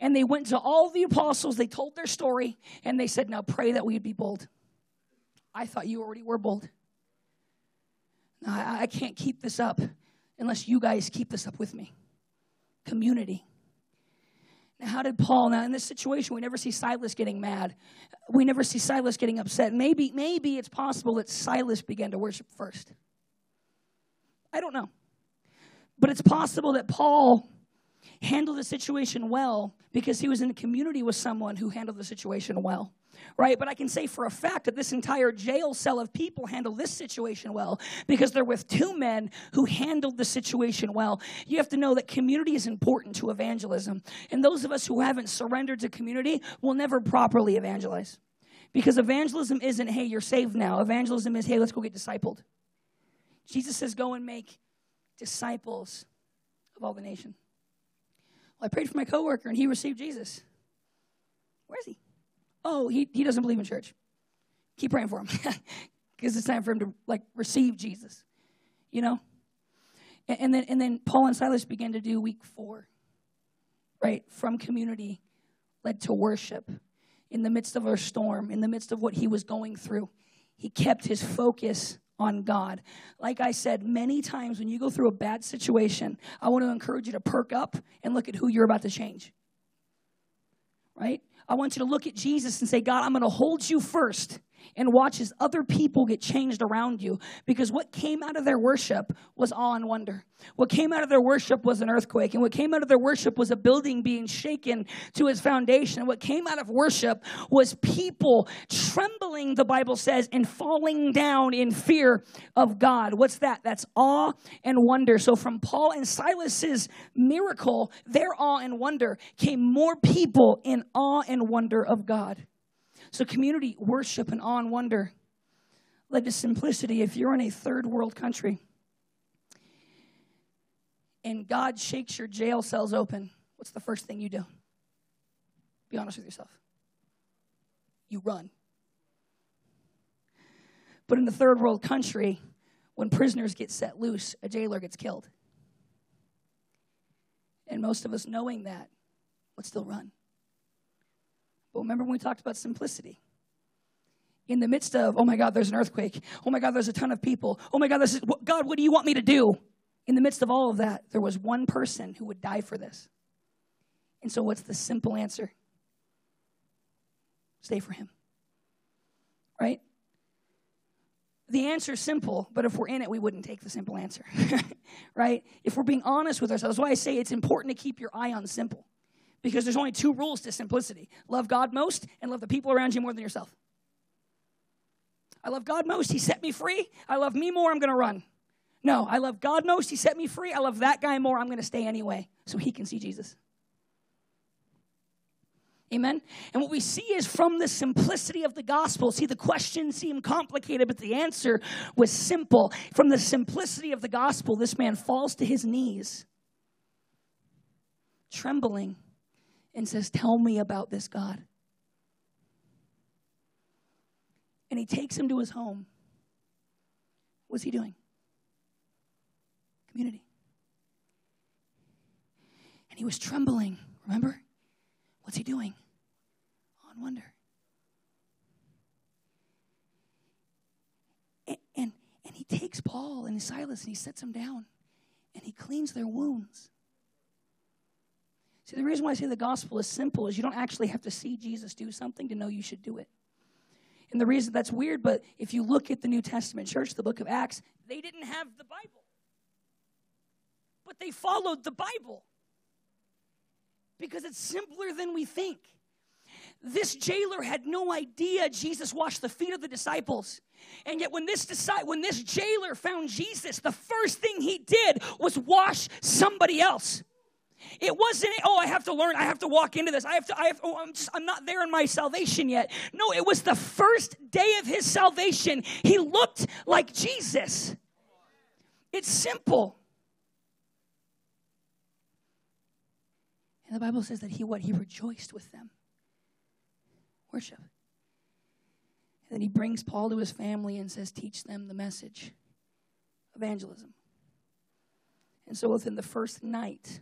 And they went to all the apostles, they told their story, and they said, Now pray that we'd be bold. I thought you already were bold. I, I can't keep this up unless you guys keep this up with me. Community. Now, how did Paul? Now, in this situation, we never see Silas getting mad. We never see Silas getting upset. Maybe, maybe it's possible that Silas began to worship first. I don't know. But it's possible that Paul handled the situation well because he was in a community with someone who handled the situation well right? But I can say for a fact that this entire jail cell of people handled this situation well because they're with two men who handled the situation well. You have to know that community is important to evangelism. And those of us who haven't surrendered to community will never properly evangelize. Because evangelism isn't, hey, you're saved now. Evangelism is, hey, let's go get discipled. Jesus says, go and make disciples of all the nation. Well, I prayed for my coworker and he received Jesus. Where is he? Oh, he, he doesn't believe in church. Keep praying for him because it's time for him to like receive Jesus. You know? And, and then and then Paul and Silas began to do week four, right? From community led to worship in the midst of our storm, in the midst of what he was going through. He kept his focus on God. Like I said, many times when you go through a bad situation, I want to encourage you to perk up and look at who you're about to change. Right? I want you to look at Jesus and say, God, I'm going to hold you first and watches other people get changed around you. Because what came out of their worship was awe and wonder. What came out of their worship was an earthquake. And what came out of their worship was a building being shaken to its foundation. And what came out of worship was people trembling, the Bible says, and falling down in fear of God. What's that? That's awe and wonder. So from Paul and Silas's miracle, their awe and wonder came more people in awe and wonder of God. So, community worship and awe and wonder led to simplicity. If you're in a third world country and God shakes your jail cells open, what's the first thing you do? Be honest with yourself. You run. But in the third world country, when prisoners get set loose, a jailer gets killed. And most of us knowing that would still run. Remember when we talked about simplicity? In the midst of, oh my God, there's an earthquake. Oh my God, there's a ton of people. Oh my God, this is, God, what do you want me to do? In the midst of all of that, there was one person who would die for this. And so, what's the simple answer? Stay for him. Right? The answer is simple, but if we're in it, we wouldn't take the simple answer. right? If we're being honest with ourselves, that's why I say it's important to keep your eye on simple because there's only two rules to simplicity love God most and love the people around you more than yourself. I love God most, He set me free. I love me more, I'm going to run. No, I love God most, He set me free. I love that guy more, I'm going to stay anyway so he can see Jesus. Amen. And what we see is from the simplicity of the gospel. See, the question seemed complicated, but the answer was simple. From the simplicity of the gospel, this man falls to his knees, trembling and says, Tell me about this God. And he takes him to his home. What's he doing? Community. And he was trembling, remember? What's he doing? On wonder. And, and, and he takes Paul and Silas and he sets them down and he cleans their wounds. See, the reason why I say the gospel is simple is you don't actually have to see Jesus do something to know you should do it. And the reason that's weird, but if you look at the New Testament church, the book of Acts, they didn't have the Bible. But they followed the Bible because it's simpler than we think. This jailer had no idea Jesus washed the feet of the disciples. And yet when this when this jailer found Jesus, the first thing he did was wash somebody else. It wasn't, oh, I have to learn, I have to walk into this. I have to, I have, oh, I'm, just, I'm not there in my salvation yet. No, it was the first day of his salvation. He looked like Jesus. It's simple. And the Bible says that he what? He rejoiced with them. Worship. And then he brings Paul to his family and says, teach them the message. Evangelism. And so within the first night,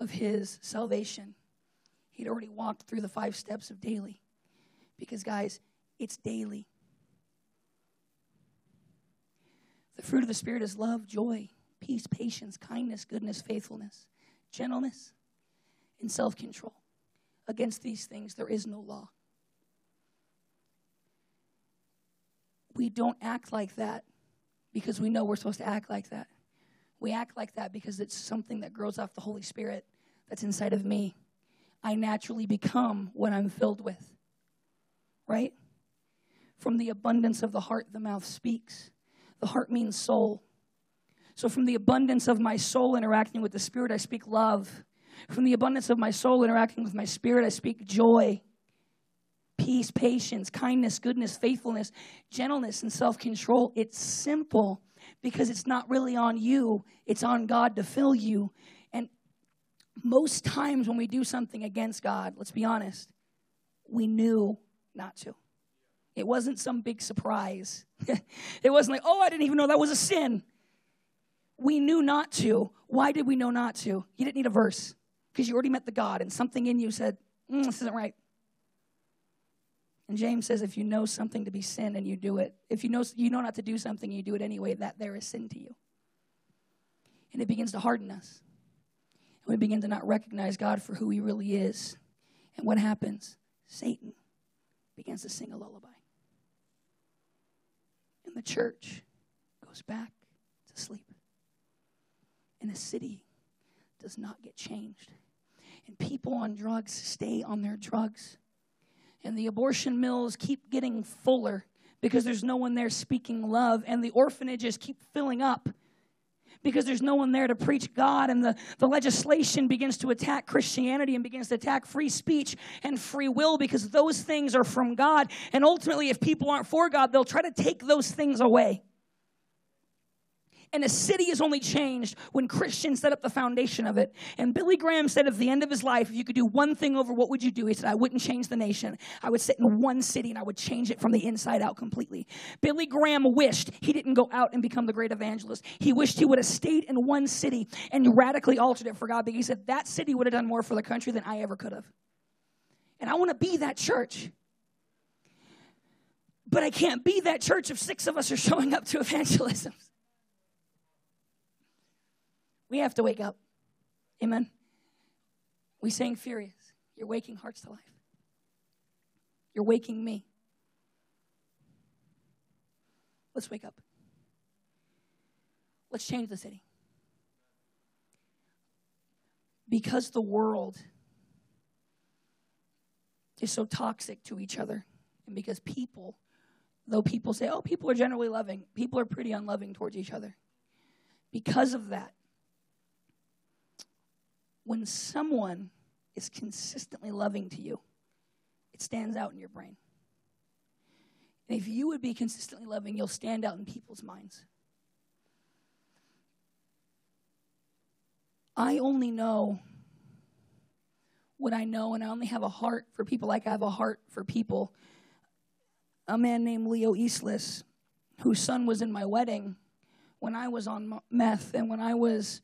of his salvation. He'd already walked through the five steps of daily. Because, guys, it's daily. The fruit of the Spirit is love, joy, peace, patience, kindness, goodness, faithfulness, gentleness, and self control. Against these things, there is no law. We don't act like that because we know we're supposed to act like that. We act like that because it's something that grows off the Holy Spirit that's inside of me. I naturally become what I'm filled with. Right? From the abundance of the heart, the mouth speaks. The heart means soul. So, from the abundance of my soul interacting with the Spirit, I speak love. From the abundance of my soul interacting with my spirit, I speak joy, peace, patience, kindness, goodness, faithfulness, gentleness, and self control. It's simple because it's not really on you, it's on God to fill you. Most times when we do something against God, let's be honest, we knew not to. It wasn't some big surprise. it wasn't like, oh, I didn't even know that was a sin. we knew not to. Why did we know not to? You didn't need a verse because you already met the God, and something in you said, mm, This isn't right. And James says, if you know something to be sin and you do it, if you know you know not to do something, you do it anyway, that there is sin to you. And it begins to harden us. And we begin to not recognize God for who he really is. And what happens? Satan begins to sing a lullaby. And the church goes back to sleep. And the city does not get changed. And people on drugs stay on their drugs and the abortion mills keep getting fuller because there's no one there speaking love, and the orphanages keep filling up because there's no one there to preach God, and the, the legislation begins to attack Christianity and begins to attack free speech and free will because those things are from God. And ultimately, if people aren't for God, they'll try to take those things away. And a city is only changed when Christians set up the foundation of it. And Billy Graham said at the end of his life, if you could do one thing over, what would you do? He said, I wouldn't change the nation. I would sit in one city and I would change it from the inside out completely. Billy Graham wished he didn't go out and become the great evangelist. He wished he would have stayed in one city and radically altered it for God But he said that city would have done more for the country than I ever could have. And I want to be that church. But I can't be that church if six of us are showing up to evangelism. We have to wake up. Amen. We sang Furious. You're waking hearts to life. You're waking me. Let's wake up. Let's change the city. Because the world is so toxic to each other, and because people, though people say, oh, people are generally loving, people are pretty unloving towards each other. Because of that, when someone is consistently loving to you, it stands out in your brain. And if you would be consistently loving, you'll stand out in people's minds. I only know what I know, and I only have a heart for people like I have a heart for people. A man named Leo Eastless, whose son was in my wedding when I was on meth and when I was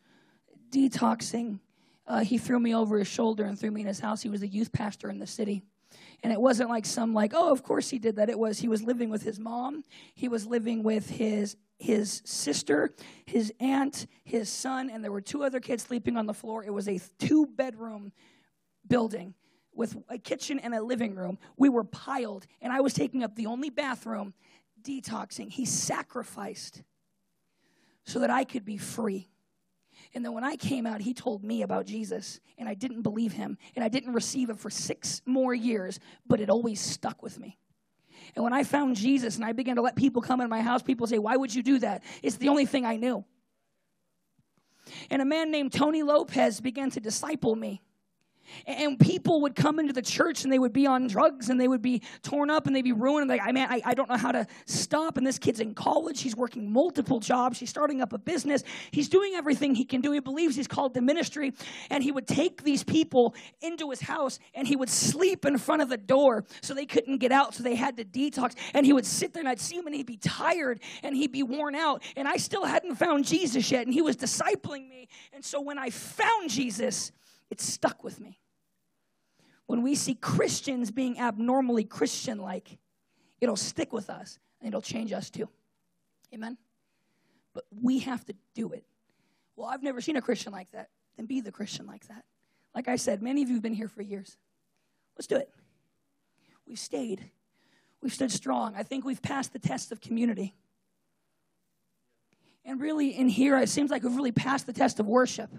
detoxing uh, he threw me over his shoulder and threw me in his house. He was a youth pastor in the city. And it wasn't like some like, oh, of course he did that. It was he was living with his mom. He was living with his his sister, his aunt, his son, and there were two other kids sleeping on the floor. It was a two bedroom building with a kitchen and a living room. We were piled, and I was taking up the only bathroom, detoxing. He sacrificed so that I could be free. And then when I came out, he told me about Jesus, and I didn't believe him, and I didn't receive it for six more years, but it always stuck with me. And when I found Jesus and I began to let people come in my house, people say, Why would you do that? It's the only thing I knew. And a man named Tony Lopez began to disciple me. And people would come into the church and they would be on drugs and they would be torn up and they'd be ruined. Like, I mean, I, I don't know how to stop. And this kid's in college. He's working multiple jobs. He's starting up a business. He's doing everything he can do. He believes he's called to ministry. And he would take these people into his house and he would sleep in front of the door so they couldn't get out. So they had to detox. And he would sit there and I'd see him and he'd be tired and he'd be worn out. And I still hadn't found Jesus yet. And he was discipling me. And so when I found Jesus, it stuck with me. When we see Christians being abnormally Christian like, it'll stick with us and it'll change us too. Amen? But we have to do it. Well, I've never seen a Christian like that. Then be the Christian like that. Like I said, many of you have been here for years. Let's do it. We've stayed. We've stood strong. I think we've passed the test of community. And really, in here, it seems like we've really passed the test of worship.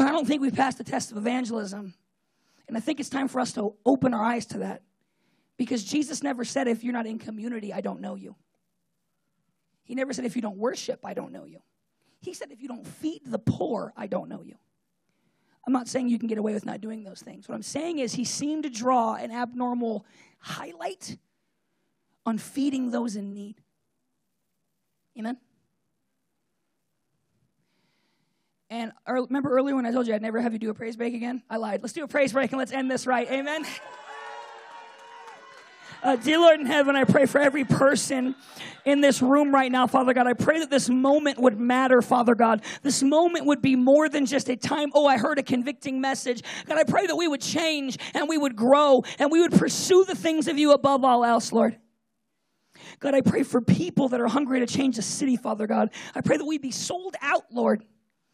But I don't think we've passed the test of evangelism. And I think it's time for us to open our eyes to that. Because Jesus never said, if you're not in community, I don't know you. He never said, if you don't worship, I don't know you. He said, if you don't feed the poor, I don't know you. I'm not saying you can get away with not doing those things. What I'm saying is, he seemed to draw an abnormal highlight on feeding those in need. Amen? And remember earlier when I told you I'd never have you do a praise break again? I lied. Let's do a praise break and let's end this right. Amen. Uh, dear Lord in heaven, I pray for every person in this room right now, Father God. I pray that this moment would matter, Father God. This moment would be more than just a time, oh, I heard a convicting message. God, I pray that we would change and we would grow and we would pursue the things of you above all else, Lord. God, I pray for people that are hungry to change the city, Father God. I pray that we be sold out, Lord,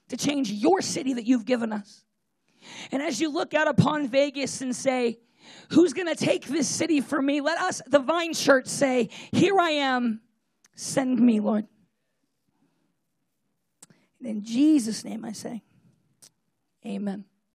to change your city that you've given us. And as you look out upon Vegas and say, Who's going to take this city for me? Let us, the Vine Church, say, Here I am, send me, Lord. In Jesus' name I say, Amen.